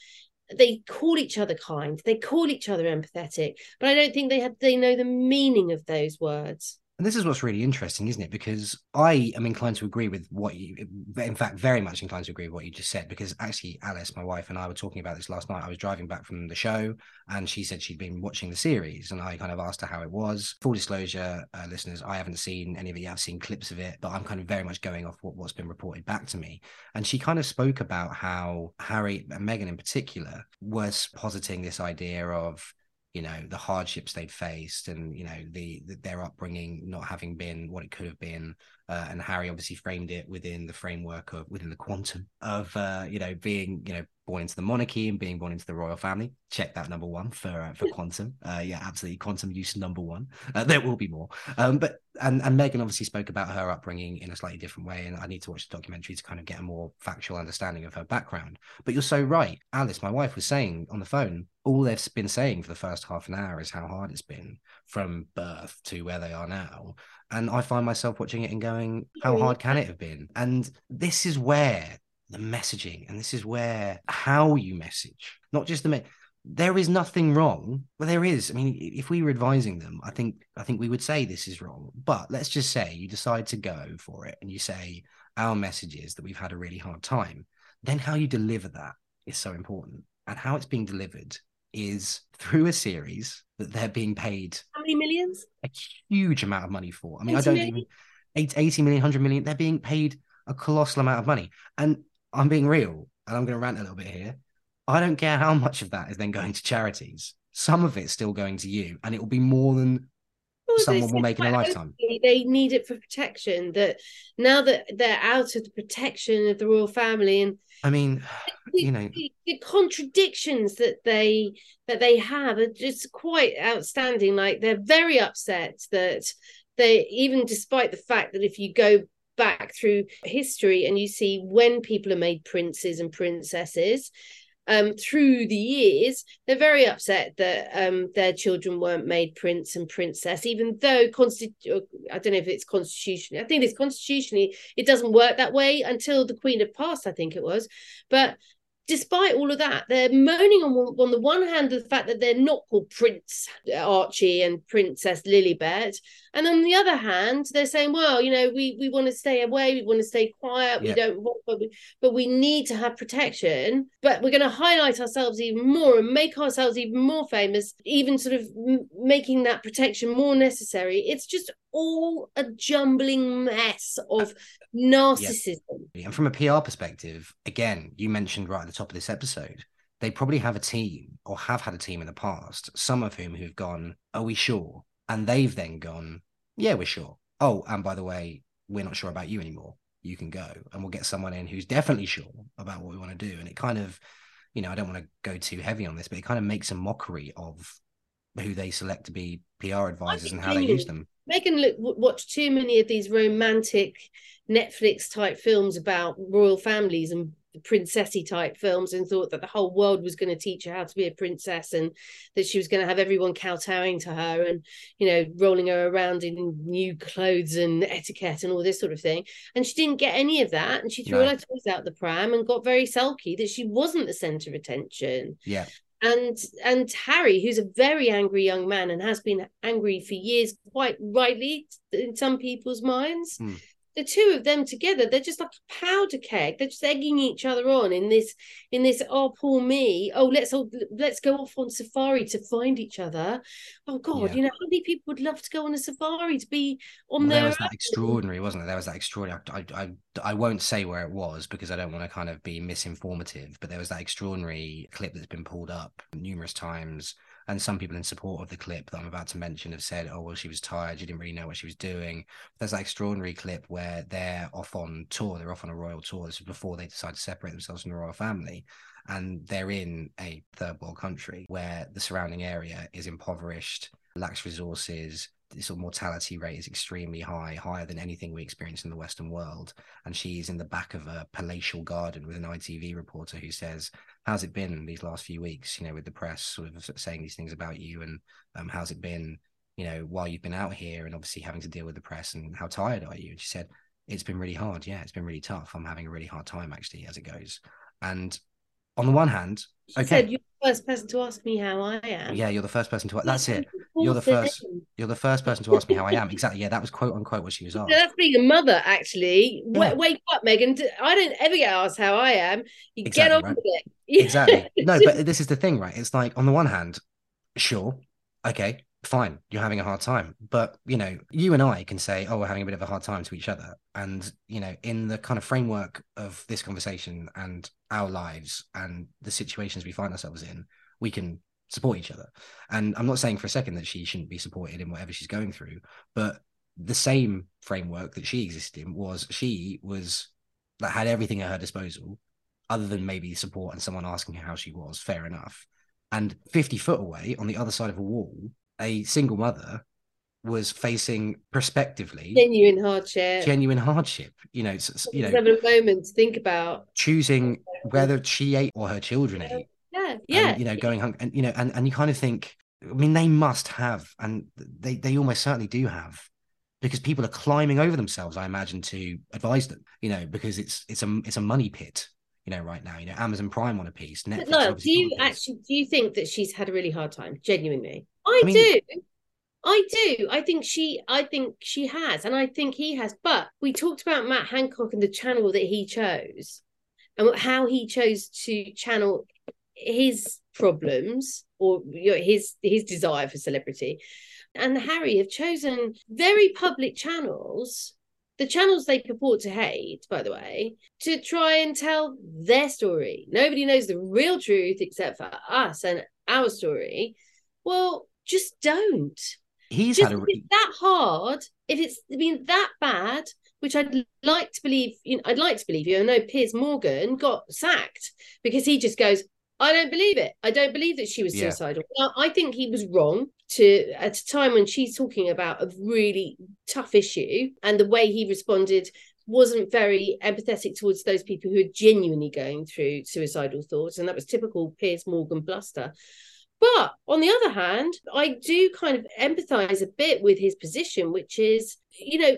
they call each other kind, they call each other empathetic, but I don't think they have they know the meaning of those words. And this is what's really interesting, isn't it? Because I am inclined to agree with what you, in fact, very much inclined to agree with what you just said. Because actually, Alice, my wife, and I were talking about this last night. I was driving back from the show, and she said she'd been watching the series, and I kind of asked her how it was. Full disclosure, uh, listeners, I haven't seen any of it. I've seen clips of it, but I'm kind of very much going off what, what's been reported back to me. And she kind of spoke about how Harry and Meghan, in particular, was positing this idea of you know the hardships they'd faced and you know the, the, their upbringing not having been what it could have been uh, and harry obviously framed it within the framework of within the quantum of uh, you know being you know born into the monarchy and being born into the royal family. Check that number one for uh, for quantum. Uh, yeah absolutely. Quantum use number one. Uh, there will be more. Um, but and and meghan obviously spoke about her upbringing in a slightly different way and i need to watch the documentary to kind of get a more factual understanding of her background. But you're so right. Alice my wife was saying on the phone all they've been saying for the first half an hour is how hard it's been from birth to where they are now. And I find myself watching it and going, how hard can it have been? And this is where the messaging and this is where how you message, not just the me- there is nothing wrong. Well, there is. I mean, if we were advising them, I think I think we would say this is wrong. But let's just say you decide to go for it and you say our message is that we've had a really hard time. Then how you deliver that is so important. And how it's being delivered is through a series that they're being paid how many millions? A huge amount of money for. I mean, I don't million? even 80 million, 100 million. They're being paid a colossal amount of money. And I'm being real, and I'm going to rant a little bit here. I don't care how much of that is then going to charities. Some of it's still going to you, and it will be more than well, someone will make in a lifetime. They need it for protection. That now that they're out of the protection of the royal family, and I mean, the, you know, the, the, contradictions that they that they have are just quite outstanding. Like they're very upset that they, even despite the fact that if you go back through history and you see when people are made princes and princesses um, through the years, they're very upset that um, their children weren't made prince and princess, even though constitu- I don't know if it's constitutionally. I think it's constitutionally. It doesn't work that way until the Queen had passed. I think it was, but despite all of that, they're moaning on, on the one hand the fact that they're not called Prince Archie and Princess Lilibet, and on the other hand, they're saying, well, you know, we we want to stay away, we want to stay quiet, we don't want, but we, but we need to have protection. But we're going to highlight ourselves even more and make ourselves even more famous, even sort of m- making that protection more necessary. It's just all a jumbling mess of narcissism. Yeah. And from a PR perspective, again, you mentioned right at the top of this episode, they probably have a team or have had a team in the past, some of whom who've gone, Are we sure? And they've then gone, Yeah, we're sure. Oh, and by the way, we're not sure about you anymore. You can go. And we'll get someone in who's definitely sure about what we want to do. And it kind of, you know, I don't want to go too heavy on this, but it kind of makes a mockery of who they select to be PR advisors and how they use them. Meghan look, watched too many of these romantic Netflix type films about royal families and princessy type films and thought that the whole world was going to teach her how to be a princess and that she was going to have everyone kowtowing to her and you know rolling her around in new clothes and etiquette and all this sort of thing and she didn't get any of that and she threw no. all her toys out the pram and got very sulky that she wasn't the center of attention yeah and and Harry, who's a very angry young man and has been angry for years, quite rightly in some people's minds. Mm the two of them together, they're just like a powder keg. They're just egging each other on in this, in this. Oh, poor me. Oh, let's all let's go off on safari to find each other. Oh God, yeah. you know how many people would love to go on a safari to be on well, there. Was that extraordinary, wasn't there? There was that extraordinary. I, I, I won't say where it was because I don't want to kind of be misinformative, but there was that extraordinary clip that's been pulled up numerous times and some people in support of the clip that I'm about to mention have said, oh, well, she was tired. She didn't really know what she was doing. But There's that extraordinary clip where they're off on tour. They're off on a royal tour. This is before they decide to separate themselves from the royal family. And they're in a third world country where the surrounding area is impoverished, lacks resources, the sort of mortality rate is extremely high, higher than anything we experience in the Western world. And she's in the back of a palatial garden with an ITV reporter who says, "How's it been these last few weeks? You know, with the press sort of saying these things about you, and um, how's it been? You know, while you've been out here and obviously having to deal with the press, and how tired are you?" And she said, "It's been really hard. Yeah, it's been really tough. I'm having a really hard time actually as it goes." And on the one hand, She okay, the first person to ask me how I am. yeah, you're the first person to. That's it. You're the first- You're the first person to ask me how I am. Exactly. Yeah, that was quote unquote what she was asked. That's being a mother, actually. Yeah. Wake up, Meghan. I don't ever get asked how I am. You get Exactly, on right. with it. Yeah. exactly. No, but this is the thing, right? It's like on the one hand, sure, okay, fine, you're having a hard time, but you know, you and I can say, oh, we're having a bit of a hard time to each other, and you know, in the kind of framework of this conversation and our lives and the situations we find ourselves in, we can support each other. And I'm not saying for a second that she shouldn't be supported in whatever she's going through, but the same framework that she existed in was she was that had everything at her disposal other than maybe support and someone asking her how she was, fair enough. And 50 foot away on the other side of a wall, a single mother was facing prospectively Genuine hardship. genuine hardship. You know, s- s- you know, having a moment to think about. choosing whether she ate or her children ate. Yeah, and, yeah. you know, going hung- and you know, and, and you kind of think, I mean, they must have, and they they almost certainly do have, because people are climbing over themselves, I imagine, to advise them. You know, because it's it's a it's a money pit. You know, right now, you know, Amazon Prime on a piece, Netflix. But Lyle, do you on a piece. actually do you think that she's had a really hard time? Genuinely, I, I mean- do. I do. I think she. I think she has, and I think he has. But we talked about Matt Hancock and the channel that he chose, and how he chose to channel his problems or you know, his his desire for celebrity. And Harry have chosen very public channels the channels they purport to hate, by the way, to try and tell their story. Nobody knows the real truth except for us and our story. Well, just don't. He's Just had a it's that hard, if it's been that bad, which I'd like to believe, you know, I'd like to believe you. I know Piers Morgan got sacked because he just goes, I don't believe it. I don't believe that she was Yeah. suicidal. Now, I think he was wrong to at a time when she's talking about a really tough issue and the way he responded wasn't very empathetic towards those people who are genuinely going through suicidal thoughts and that was typical Piers Morgan bluster but on the other hand I do kind of empathize a bit with his position which is you know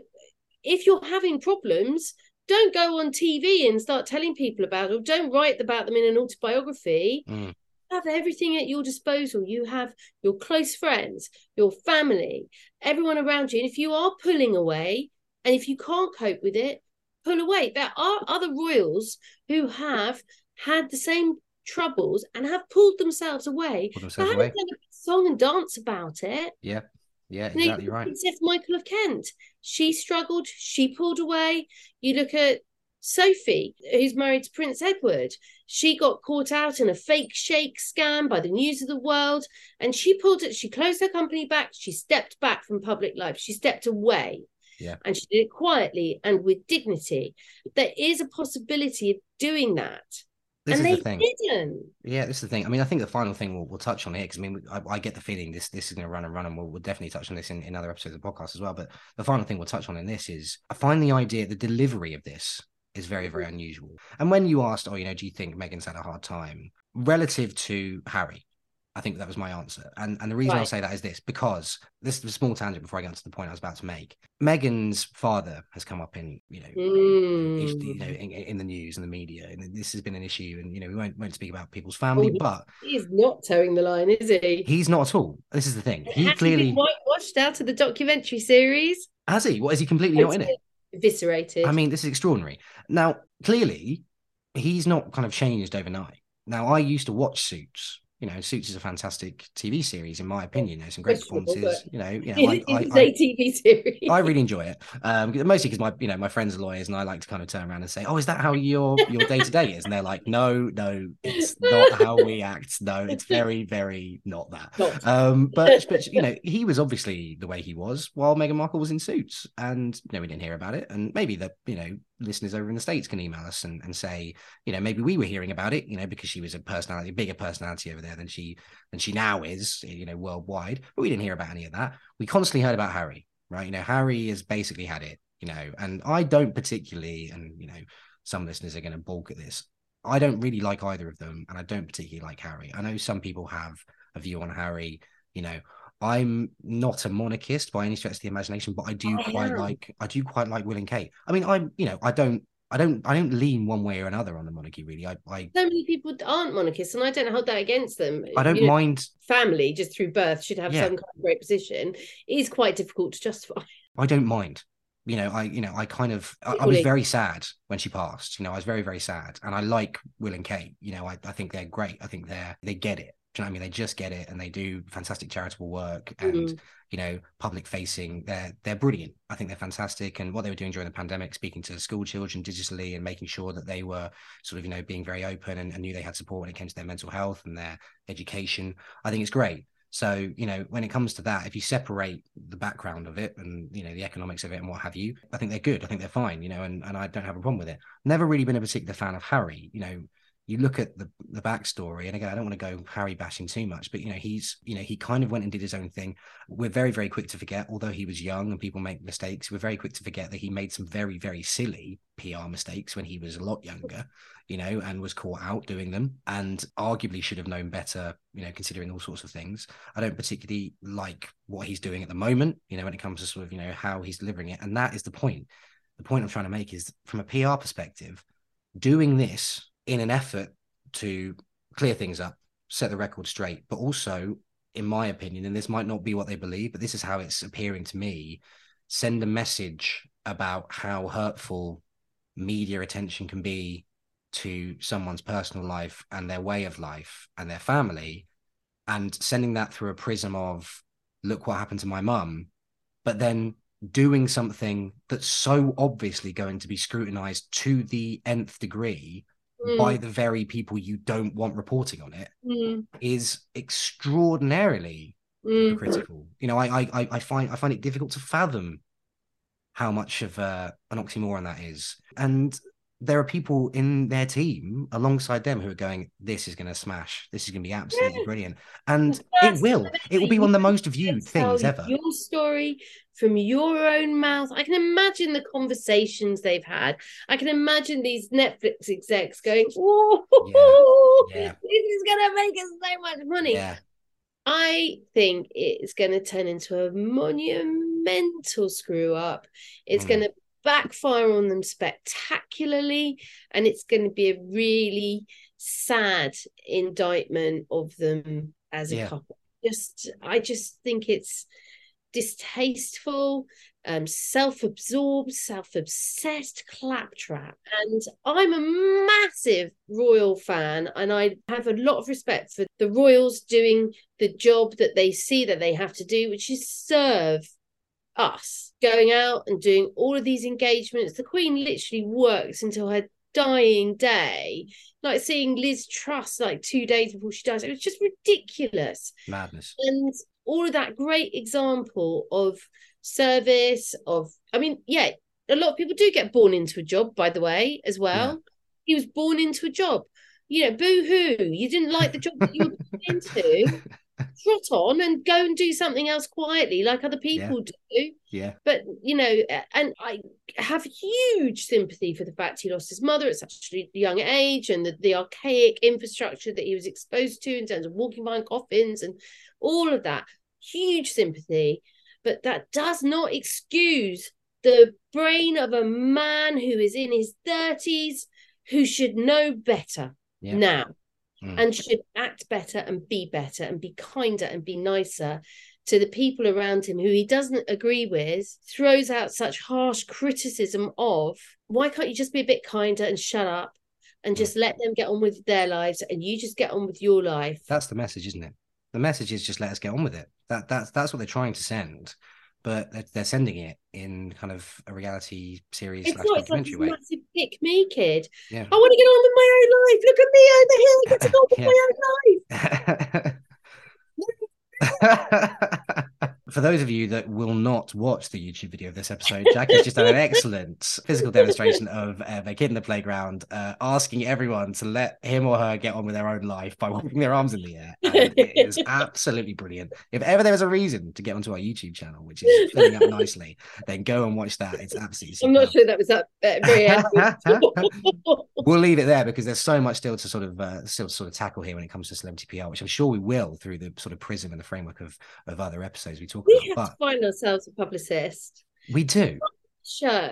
if you're having problems don't go on TV and start telling people about it or don't write about them in an autobiography Mm. have everything at your disposal. You have your close friends, your family, everyone around you. And if you are pulling away and if you can't cope with it, pull away. There are other royals who have had the same troubles and have pulled themselves away. They themselves away. done a song and dance about it. Yeah, yeah, know, exactly you look right. Princess Michael of Kent. She struggled, she pulled away. You look at Sophie, who's married to Prince Edward. She got caught out in a fake sheikh scam by the news of the world. And she pulled it, she closed her company back. She stepped back from public life. She stepped away. Yeah. And she did it quietly and with dignity. There is a possibility of doing that. This and is they the thing. didn't. Yeah, this is the thing. I mean, I think the final thing we'll, we'll touch on here because I mean, I, I get the feeling this this is going to run and run, and we'll, we'll definitely touch on this in, in other episodes of the podcast as well. But the final thing we'll touch on in this is I find the idea, the delivery of this is very, very unusual. And when you asked, oh, you know, do you think Meghan's had a hard time relative to Harry? I think that was my answer. And and the reason I'll say that is this because this is a small tangent before I get to the point I was about to make. Meghan's father has come up in, you know, is- you know, Mm. in, in the news and the media, and this has been an issue. And you know, we won't won't speak about people's family, Oh, but He's not toeing the line, is he? he's not at all. This is the thing. He Has clearly whitewashed out of the documentary series. has he. What is he completely not in it? Eviscerated. I mean, this is extraordinary. Now, clearly, he's not kind of changed overnight. Now, I used to watch Suits. You know, Suits is a fantastic TV series, in my opinion. There's some great performances. You know, you know, I, I, it's I, a TV series. I really enjoy it. Um, mostly because my, you know, my friends are lawyers, and I like to kind of turn around and say, "Oh, is that how your your day to day is?" And they're like, "No, no, it's not how we act. No, it's very, very not that." Not. Um, but but you know, he was obviously the way he was while Meghan Markle was in suits, and you know, we didn't hear about it. And maybe the you know listeners over in the states can email us and, and say, you know, maybe we were hearing about it, you know, because she was a personality, a bigger personality over there than she than she now is, you know, worldwide. But we didn't hear about any of that. We constantly heard about Harry, right? You know, Harry has basically had it, you know, and I don't particularly, and you know, some listeners are going to balk at this. I don't really like either of them, and I don't particularly like Harry. I know some people have a view on Harry. You know, I'm not a monarchist by any stretch of the imagination, but I do I quite am. like I do quite like Will and Kate. I mean, I'm you know I don't I don't I don't lean one way or another on the monarchy really. I I, So many people aren't monarchists, and I don't hold that against them. I don't You know, mind family just through birth should have Yeah. some kind of great position. It is quite difficult to justify. I don't mind. You know, I you know, I kind of I, I was very sad when she passed. You know, I was very, very sad. And I like Will and Kate. You know, I, I think they're great. I think they're they get it. Do you know what I mean? They just get it and they do fantastic charitable work and Mm. you know, public facing. They're they're brilliant. I think they're fantastic. And what they were doing during the pandemic, speaking to school children digitally and making sure that they were sort of, you know, being very open and, and knew they had support when it came to their mental health and their education. I think it's great. So, you know, when it comes to that, if you separate the background of it and, you know, the economics of it and what have you, I think they're good. I think they're fine, you know, and, and I don't have a problem with it. Never really been a particular fan of Harry. You know, you look at the the backstory, and again, I don't want to go Harry bashing too much, but you know, he's you know, he kind of went and did his own thing. We're very, very quick to forget, although he was young and people make mistakes, we're very quick to forget that he made some very, very silly PR mistakes when he was a lot younger, you know, and was caught out doing them and arguably should have known better, you know, considering all sorts of things. I don't particularly like what he's doing at the moment, you know, when it comes to sort of, you know, how he's delivering it. And that is the point. The point I'm trying to make is from a PR perspective, doing this in an effort to clear things up, set the record straight, but also, in my opinion, and this might not be what they believe, but this is how it's appearing to me, send a message about how hurtful media attention can be to someone's personal life and their way of life and their family, and sending that through a prism of, look what happened to my mum, but then doing something that's so obviously going to be scrutinized to the nth degree by the very people you don't want reporting on it Mm, is extraordinarily mm, critical. You know, I, I I I find I find it difficult to fathom how much of uh, an oxymoron that is. And there are people in their team alongside them who are going, "This is going to smash. This is going to be absolutely Yeah. brilliant," and it will. It will be one of the most viewed things ever. Your story from your own mouth. I can imagine the conversations they've had. I can imagine these Netflix execs going, "Oh, Yeah. this is gonna make us so much money." Yeah, I think it's going to turn into a monumental screw up. It's Mm. going to backfire on them spectacularly, and it's going to be a really sad indictment of them as a Yeah. couple. Just, I just think it's distasteful, um, self-absorbed, self-obsessed claptrap. And I'm a massive royal fan, and I have a lot of respect for the royals doing the job that they see that they have to do, which is serve us, going out and doing all of these engagements. The Queen literally works until her dying day, like seeing Liz Truss like two days before she dies. It was just ridiculous madness. and all of that great example of service of i mean yeah a lot of people do get born into a job by the way as well he was born into a job you know boo hoo you didn't like the job that you were born into trot on and go and do something else quietly like other people do. Yeah, but you know and i have huge sympathy for the fact he lost his mother at such a young age and the, the archaic infrastructure that he was exposed to in terms of walking behind coffins and all of that. Huge sympathy. But that does not excuse the brain of a man who is in his 30s who should know better Yeah. now Mm. and should act better and be better and be kinder and be nicer to the people around him who he doesn't agree with, throws out such harsh criticism of, why can't you just be a bit kinder and shut up and just let them get on with their lives and you just get on with your life? that's the message, isn't it? The message is just let us get on with it. That that's that's what they're trying to send, but they're, they're sending it in kind of a reality series It's slash not like documentary this way. massive pick me kid. Yeah. I want to get on with my own life. Look at me over here. I get to go with Yeah. my own life. For those of you that will not watch the YouTube video of this episode, Jack has just done an excellent physical demonstration of uh, a kid in the playground uh, asking everyone to let him or her get on with their own life by waving their arms in the air. And it is absolutely brilliant. If ever there was a reason to get onto our YouTube channel, which is filling up nicely, then go and watch that. It's absolutely I'm not sure that was that very we'll leave it there because there's so much still to sort of uh, still sort of tackle here when it comes to celebrity PR, which I'm sure we will through the sort of prism and the framework of of other episodes we talk we have about. to find ourselves a publicist. We do, Show.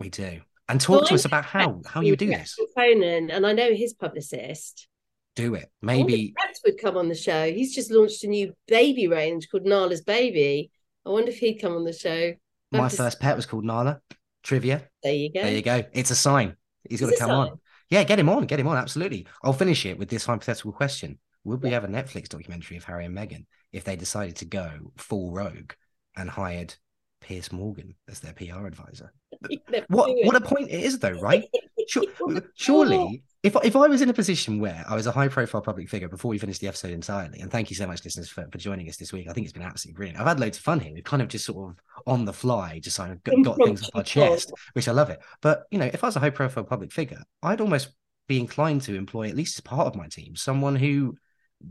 we do. and talk Well, to us about how how you do this. Conan, and I know his publicist. Do it. Maybe Rex would come on the show. He's just launched a new baby range called Nala's Baby. I wonder if he'd come on the show. my Have first pet was called Nala. Trivia. There you go. There you go. It's a sign. He's got to come on. Yeah, get him on. Get him on. Absolutely. I'll finish it with this hypothetical question. Would we have a Netflix documentary of Harry and Meghan if they decided to go full rogue and hired Piers Morgan as their PR advisor? What what a point it is though, right? Surely, if if I was in a position where I was a high profile public figure before we finished the episode entirely, and thank you so much, listeners, for, for joining us this week. I think it's been absolutely brilliant. I've had loads of fun here. We've kind of just sort of on the fly, just kind of got, got things off our chest, which I love it. But you know, if I was a high profile public figure, I'd almost be inclined to employ at least as part of my team someone who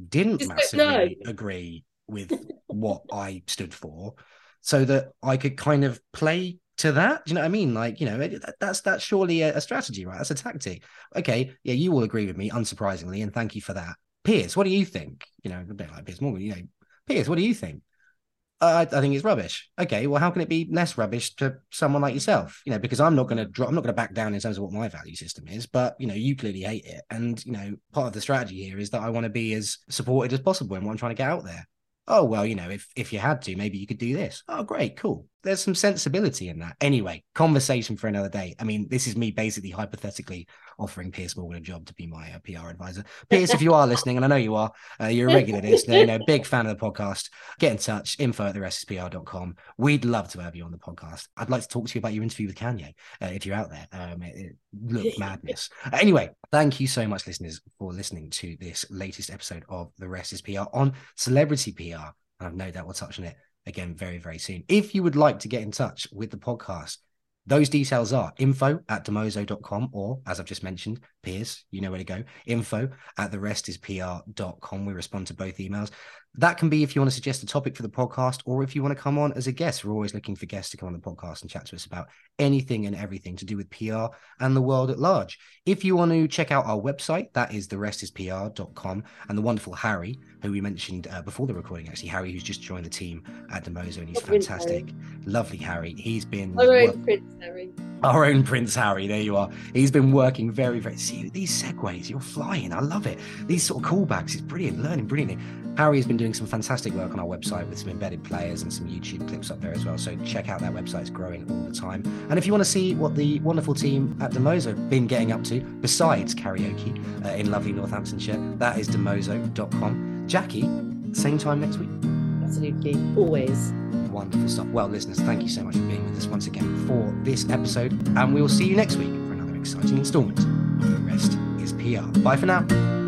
didn't Just massively agree with what I stood for, so that I could kind of play to that. Do you know what I mean? Like, you know, that- that's that's surely a, a strategy, right? That's a tactic. Okay, yeah, you will agree with me, unsurprisingly, and thank you for that. Piers, what do you think? You know, a bit like Piers Morgan, you know, Piers, what do you think? Uh, I, I think it's rubbish. Okay, well, how can it be less rubbish to someone like yourself? You know, because I'm not going to drop, I'm not going to back down in terms of what my value system is. But you know, you clearly hate it, and you know, part of the strategy here is that I want to be as supported as possible in what I'm trying to get out there. Oh well, you know, if if you had to, maybe you could do this. Oh, great, cool. There's some sensibility in that. Anyway, conversation for another day. I mean, this is me basically hypothetically offering Piers Morgan a job to be my uh, PR advisor. Piers, if you are listening, and I know you are, uh, you're a regular listener, you know, big fan of the podcast. Get in touch. Info at the restspr.com. We'd love to have you on the podcast. I'd like to talk to you about your interview with Kanye uh, if you're out there. Um, it, it look madness. Anyway, thank you so much, listeners, for listening to this latest episode of The Rest is PR on celebrity PR. And I've no doubt we'll touch on it again very, very soon. If you would like to get in touch with the podcast, those details are info at dimoso.com or, as I've just mentioned, Piers, you know where to go, info at the rest is pr.com. We respond to both emails. That can be if you want to suggest a topic for the podcast or if you want to come on as a guest. We're always looking for guests to come on the podcast and chat to us about anything and everything to do with PR and the world at large. If you want to check out our website, that is therestispr.com. And the wonderful Harry, who we mentioned uh, before the recording, actually, Harry, who's just joined the team at Dimoso, and he's fantastic. Lovely Harry. He's been work- own Prince Harry. Our own Prince Harry. There you are. He's been working very, very. See these segues, you're flying. I love it. These sort of callbacks is brilliant. Learning brilliantly. Harry has been doing some fantastic work on our website with some embedded players and some YouTube clips up there as well. So check out that website; it's growing all the time. And if you want to see what the wonderful team at Dimoso have been getting up to, besides karaoke uh, in lovely Northamptonshire, that is dimoso.com. Jacki, same time next week. Absolutely. Always. Wonderful stuff. Well, listeners, thank you so much for being with us once again for this episode, and we will see you next week for another exciting instalment The Rest is PR. Bye for now.